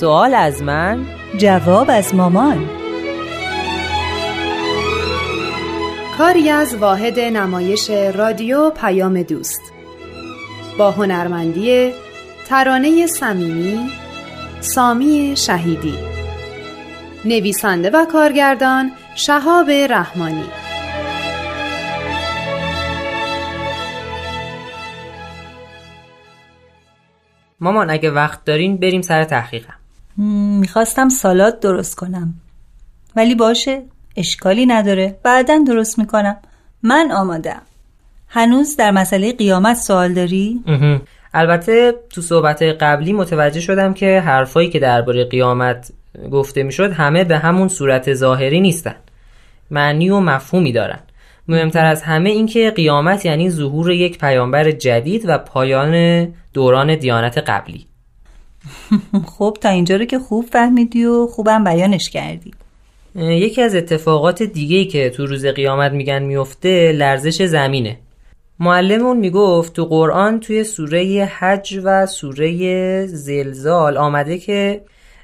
سوال از من؟ جواب از مامان. کاری از واحد نمایش رادیو پیام دوست. با هنرمندی ترانه صمیمی سامی شهیدی. نویسنده و کارگردان شهاب رحمانی. مامان اگه وقت دارین بریم سر تحقیقم. می‌خواستم سالاد درست کنم. ولی باشه اشکالی نداره. بعدا درست می‌کنم. من آمادم هنوز در مسئله قیامت سوال داری؟ البته تو صحبت قبلی متوجه شدم که حرفایی که درباره قیامت گفته می‌شد همه به همون صورت ظاهری نیستن. معنی و مفهومی دارن. مهمتر از همه اینکه قیامت یعنی ظهور یک پیامبر جدید و پایان دوران دیانت قبلی. خب تا اینجا رو که خوب فهمیدی و خوبم بیانش کردی. یکی از اتفاقات دیگهی که تو روز قیامت میگن میفته لرزش زمینه. معلمون می‌گفت تو قرآن توی سوره حج و سوره زلزال آمده که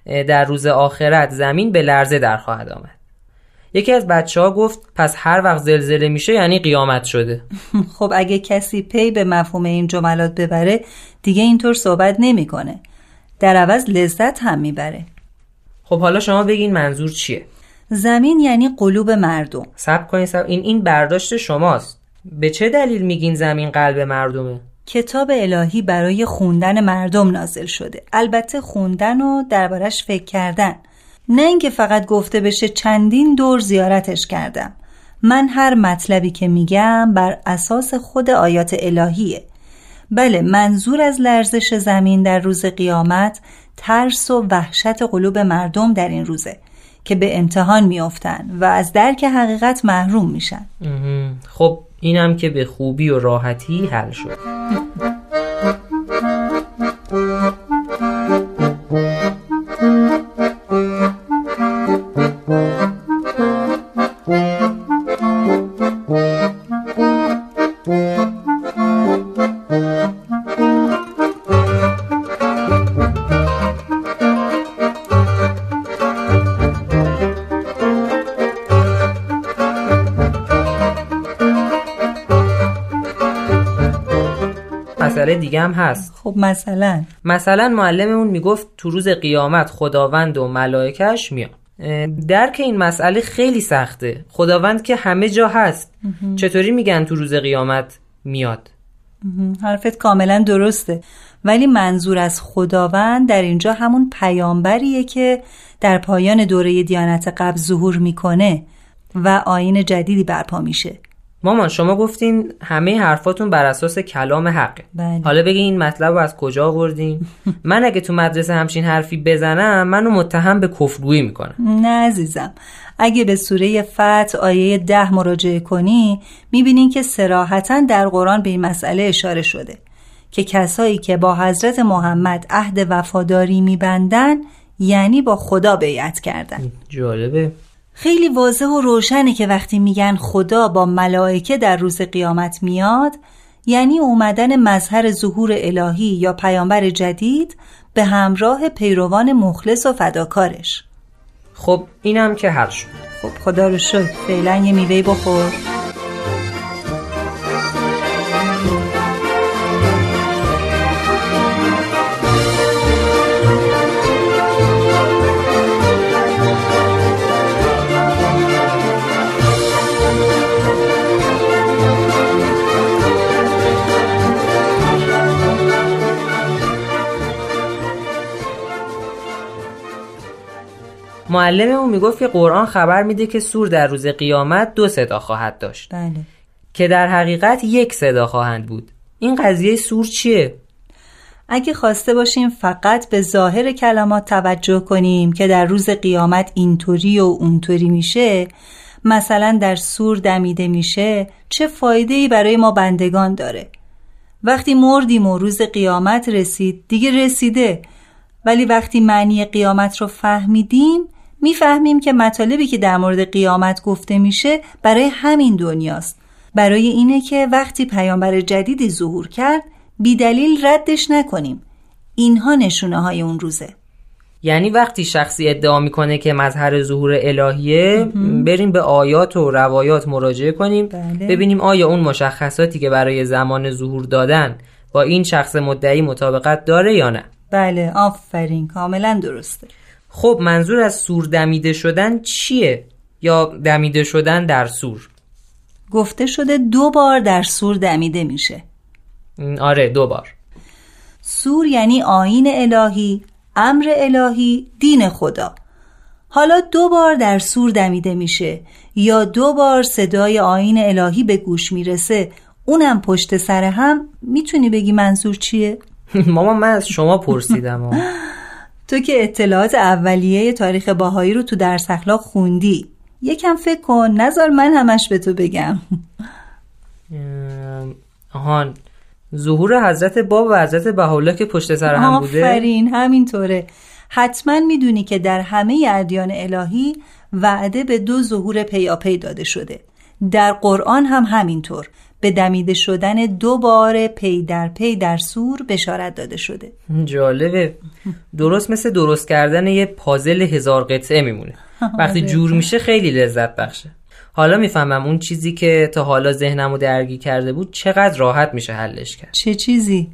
در روز آخرت زمین به لرزه در خواهد آمد. یکی از بچه ها گفت پس هر وقت زلزله میشه یعنی قیامت شده. خب اگه کسی پی به مفهوم این جملات ببره دیگه اینطور صحبت نمی‌کنه. در عوض لذت هم می‌بره. خب حالا شما بگین منظور چیه؟ زمین یعنی قلوب مردم. سب کنید سب... این این برداشت شماست. به چه دلیل میگین زمین قلب مردمه؟ کتاب الهی برای خوندن مردم نازل شده. البته خوندن و دربارش فکر کردن. نه اینکه فقط گفته بشه چندین دور زیارتش کردم. من هر مطلبی که میگم بر اساس خود آیات الهیه. بله منظور از لرزش زمین در روز قیامت ترس و وحشت قلوب مردم در این روزه که به امتحان میافتن و از درک حقیقت محروم میشن. خب اینم که به خوبی و راحتی حل شد. دیگه هم هست. خب مثلا. مثلا معلممون می‌گفت تو روز قیامت خداوند و ملائکش میان درک این مسئله خیلی سخته. خداوند که همه جا هست. چطوری میگن تو روز قیامت میاد؟ حرفت کاملا درسته. ولی منظور از خداوند در اینجا همون پیامبریه که در پایان دوره دیانت قبل ظهور می‌کنه و آین جدیدی برپا میشه. مامان شما گفتین همه حرفاتون بر اساس کلام حقه. بله. حالا بگین این مطلب رو از کجا آوردین؟ من اگه تو مدرسه همچین حرفی بزنم منو متهم به کفرگویی می‌کنم نه عزیزم. اگه به سوره فتح آیه ده مراجعه کنی می‌بینین که سراحتا در قرآن به این مسئله اشاره شده که کسایی که با حضرت محمد عهد وفاداری میبندن یعنی با خدا بیعت کردن. جالبه. خیلی واضح و روشنه که وقتی میگن خدا با ملائکه در روز قیامت میاد یعنی اومدن مظهر ظهور الهی یا پیامبر جدید به همراه پیروان مخلص و فداکارش. خب اینم که حل شد. خب خدا رو شکر فعلا یه میوه بخور. معلممون می‌گفت که قرآن خبر میده که سور در روز قیامت دو صدا خواهد داشت. بله. که در حقیقت یک صدا خواهند بود. این قضیه سور چیه؟ اگه خواسته باشیم فقط به ظاهر کلمات توجه کنیم که در روز قیامت اینطوری و اونطوری میشه مثلا در سور دمیده میشه چه فایده ای برای ما بندگان داره؟ وقتی مردیم و روز قیامت رسید دیگه رسیده. ولی وقتی معنی قیامت رو فهمیدیم می‌فهمیم که مطالبی که در مورد قیامت گفته میشه برای همین دنیاست. برای اینه که وقتی پیامبر جدیدی ظهور کرد بیدلیل ردش نکنیم. اینها نشونه های اون روزه. یعنی وقتی شخصی ادعا می‌کنه که مظهر ظهور الهیه بریم به آیات و روایات مراجعه کنیم. بله. ببینیم آیا اون مشخصاتی که برای زمان ظهور دادن با این شخص مدعی مطابقت داره یا نه. بله آفرین کاملا درسته. خب منظور از سور دمیده شدن چیه یا دمیده شدن در سور؟ گفته شده دو بار در سور دمیده میشه. آره دو بار. سور یعنی آین الهی امر الهی دین خدا. حالا دو بار در سور دمیده میشه یا دو بار صدای آین الهی به گوش می‌رسه اونم پشت سر هم. می‌تونی بگی منظور چیه؟ ماما من از شما پرسیدم. تو که اطلاعات اولیه تاریخ باهایی رو تو درس اخلاق خوندی. یکم فکر کن نظر من همش به تو بگم. آهان ظهور حضرت باب و حضرت بهاءالله که پشت سر هم بوده؟ آفرین همینطوره. حتما می‌دونی که در همه ادیان الهی وعده به دو ظهور پیاپی داده شده. در قرآن هم همینطور. به دمیده شدن دو بار پی در پی در سور بشارت داده شده. جالبه. درست مثل درست کردن یه پازل هزار قطعه میمونه. وقتی جور میشه خیلی لذت بخشه. حالا می‌فهمم اون چیزی که تا حالا ذهنمو درگیر کرده بود چقدر راحت میشه حلش کرد. چه چیزی؟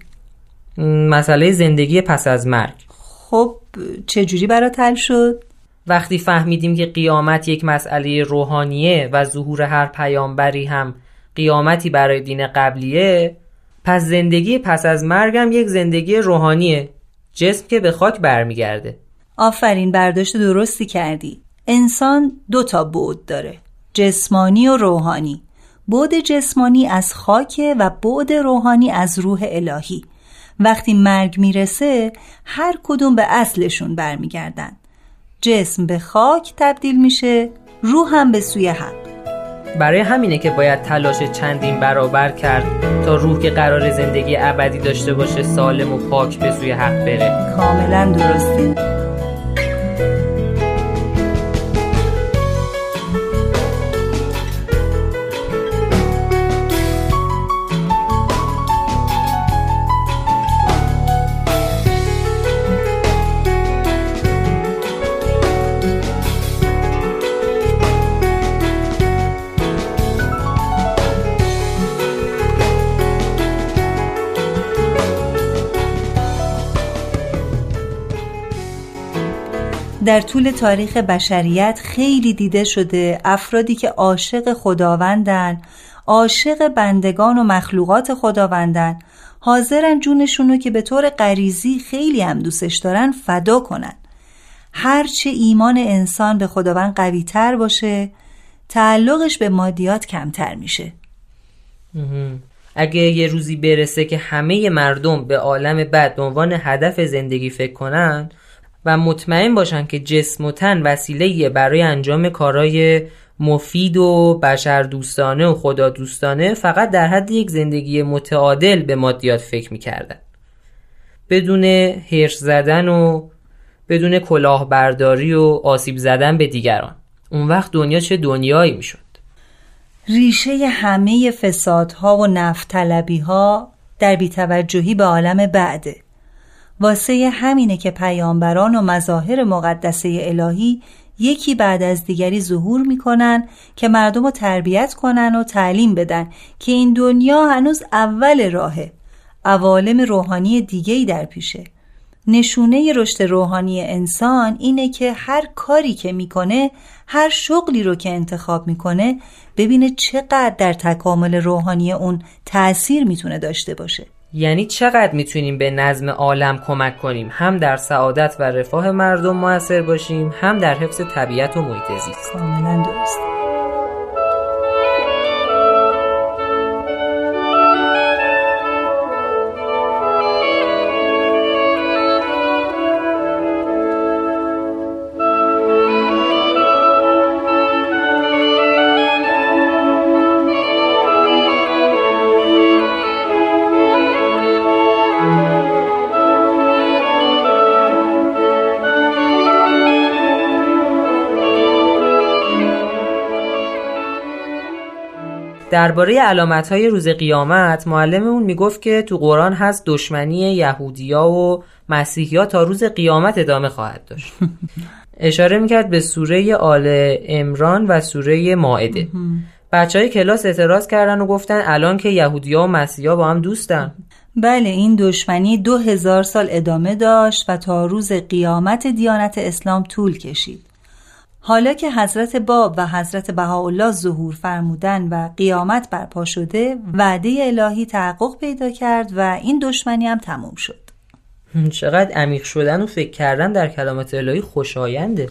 مسئله زندگی پس از مرگ. خب چجوری برات حل شد؟ وقتی فهمیدیم که قیامت یک مسئله روحانیه و ظهور هر پیامبری هم قیامتی برای دین قبلیه پس زندگی پس از مرگم یک زندگی روحانیه جسم که به خاک برمیگرده. آفرین برداشت درستی کردی. انسان دو تا بود داره جسمانی و روحانی. بود جسمانی از خاکه و بود روحانی از روح الهی. وقتی مرگ می‌رسه هر کدوم به اصلشون برمیگردن. جسم به خاک تبدیل میشه روح هم به سوی حق. برای همینه که باید تلاش چندین برابر کرد تا روح که قرار زندگی ابدی داشته باشه سالم و پاک به سوی حق بره. کاملا درسته. در طول تاریخ بشریت خیلی دیده شده افرادی که عاشق خداوندن عاشق بندگان و مخلوقات خداوندن. حاضرن جونشونو که به طور غریزی خیلی هم دوستش دارن فدا کنن. هرچه ایمان انسان به خداوند قوی تر باشه تعلقش به مادیات کمتر میشه. اگه یه روزی برسه که همه مردم به عالم بعد به عنوان هدف زندگی فکر کنن و مطمئن باشن که جسم و تن وسیله برای انجام کارهای مفید و بشر دوستانه و خدا دوستانه فقط در حد یک زندگی متعادل به مادیات فکر می‌کردن. بدون هرش زدن و بدون کلاهبرداری و آسیب زدن به دیگران. اون وقت دنیا چه دنیایی می‌شد؟ ریشه همه فسادها و نفت ها در بیتوجهی به عالم بعده. واسه همینه که پیامبران و مظاهر مقدسه الهی یکی بعد از دیگری ظهور می‌کنن که مردم رو تربیت کنن و تعلیم بدن که این دنیا هنوز اول راهه. عوالم روحانی دیگهی در پیشه. نشونه رشد روحانی انسان اینه که هر کاری که می‌کنه هر شغلی رو که انتخاب می‌کنه ببینه چقدر در تکامل روحانی اون تأثیر می‌تونه داشته باشه. یعنی چقدر می‌تونیم به نظم عالم کمک کنیم؟ هم در سعادت و رفاه مردم موثر باشیم هم در حفظ طبیعت و محیط زیست. کاملا درست. درباره علامت های روز قیامت معلممون می‌گفت که تو قرآن هست دشمنی یهودیا و مسیحیا تا روز قیامت ادامه خواهد داشت. اشاره می‌کرد به سوره آل امران و سوره ماعده. بچه های کلاس اعتراض کردن و گفتن الان که یهودیا و مسیحا با هم دوستن. بله این دشمنی دو هزار سال ادامه داشت و تا روز قیامت دیانت اسلام طول کشید. حالا که حضرت باب و حضرت بهاءالله ظهور فرمودن و قیامت برپا شده وعده الهی تحقق پیدا کرد و این دشمنی هم تموم شد. چقدر عمیق شدن و فکر کردن در کلامت الهی خوشاینده.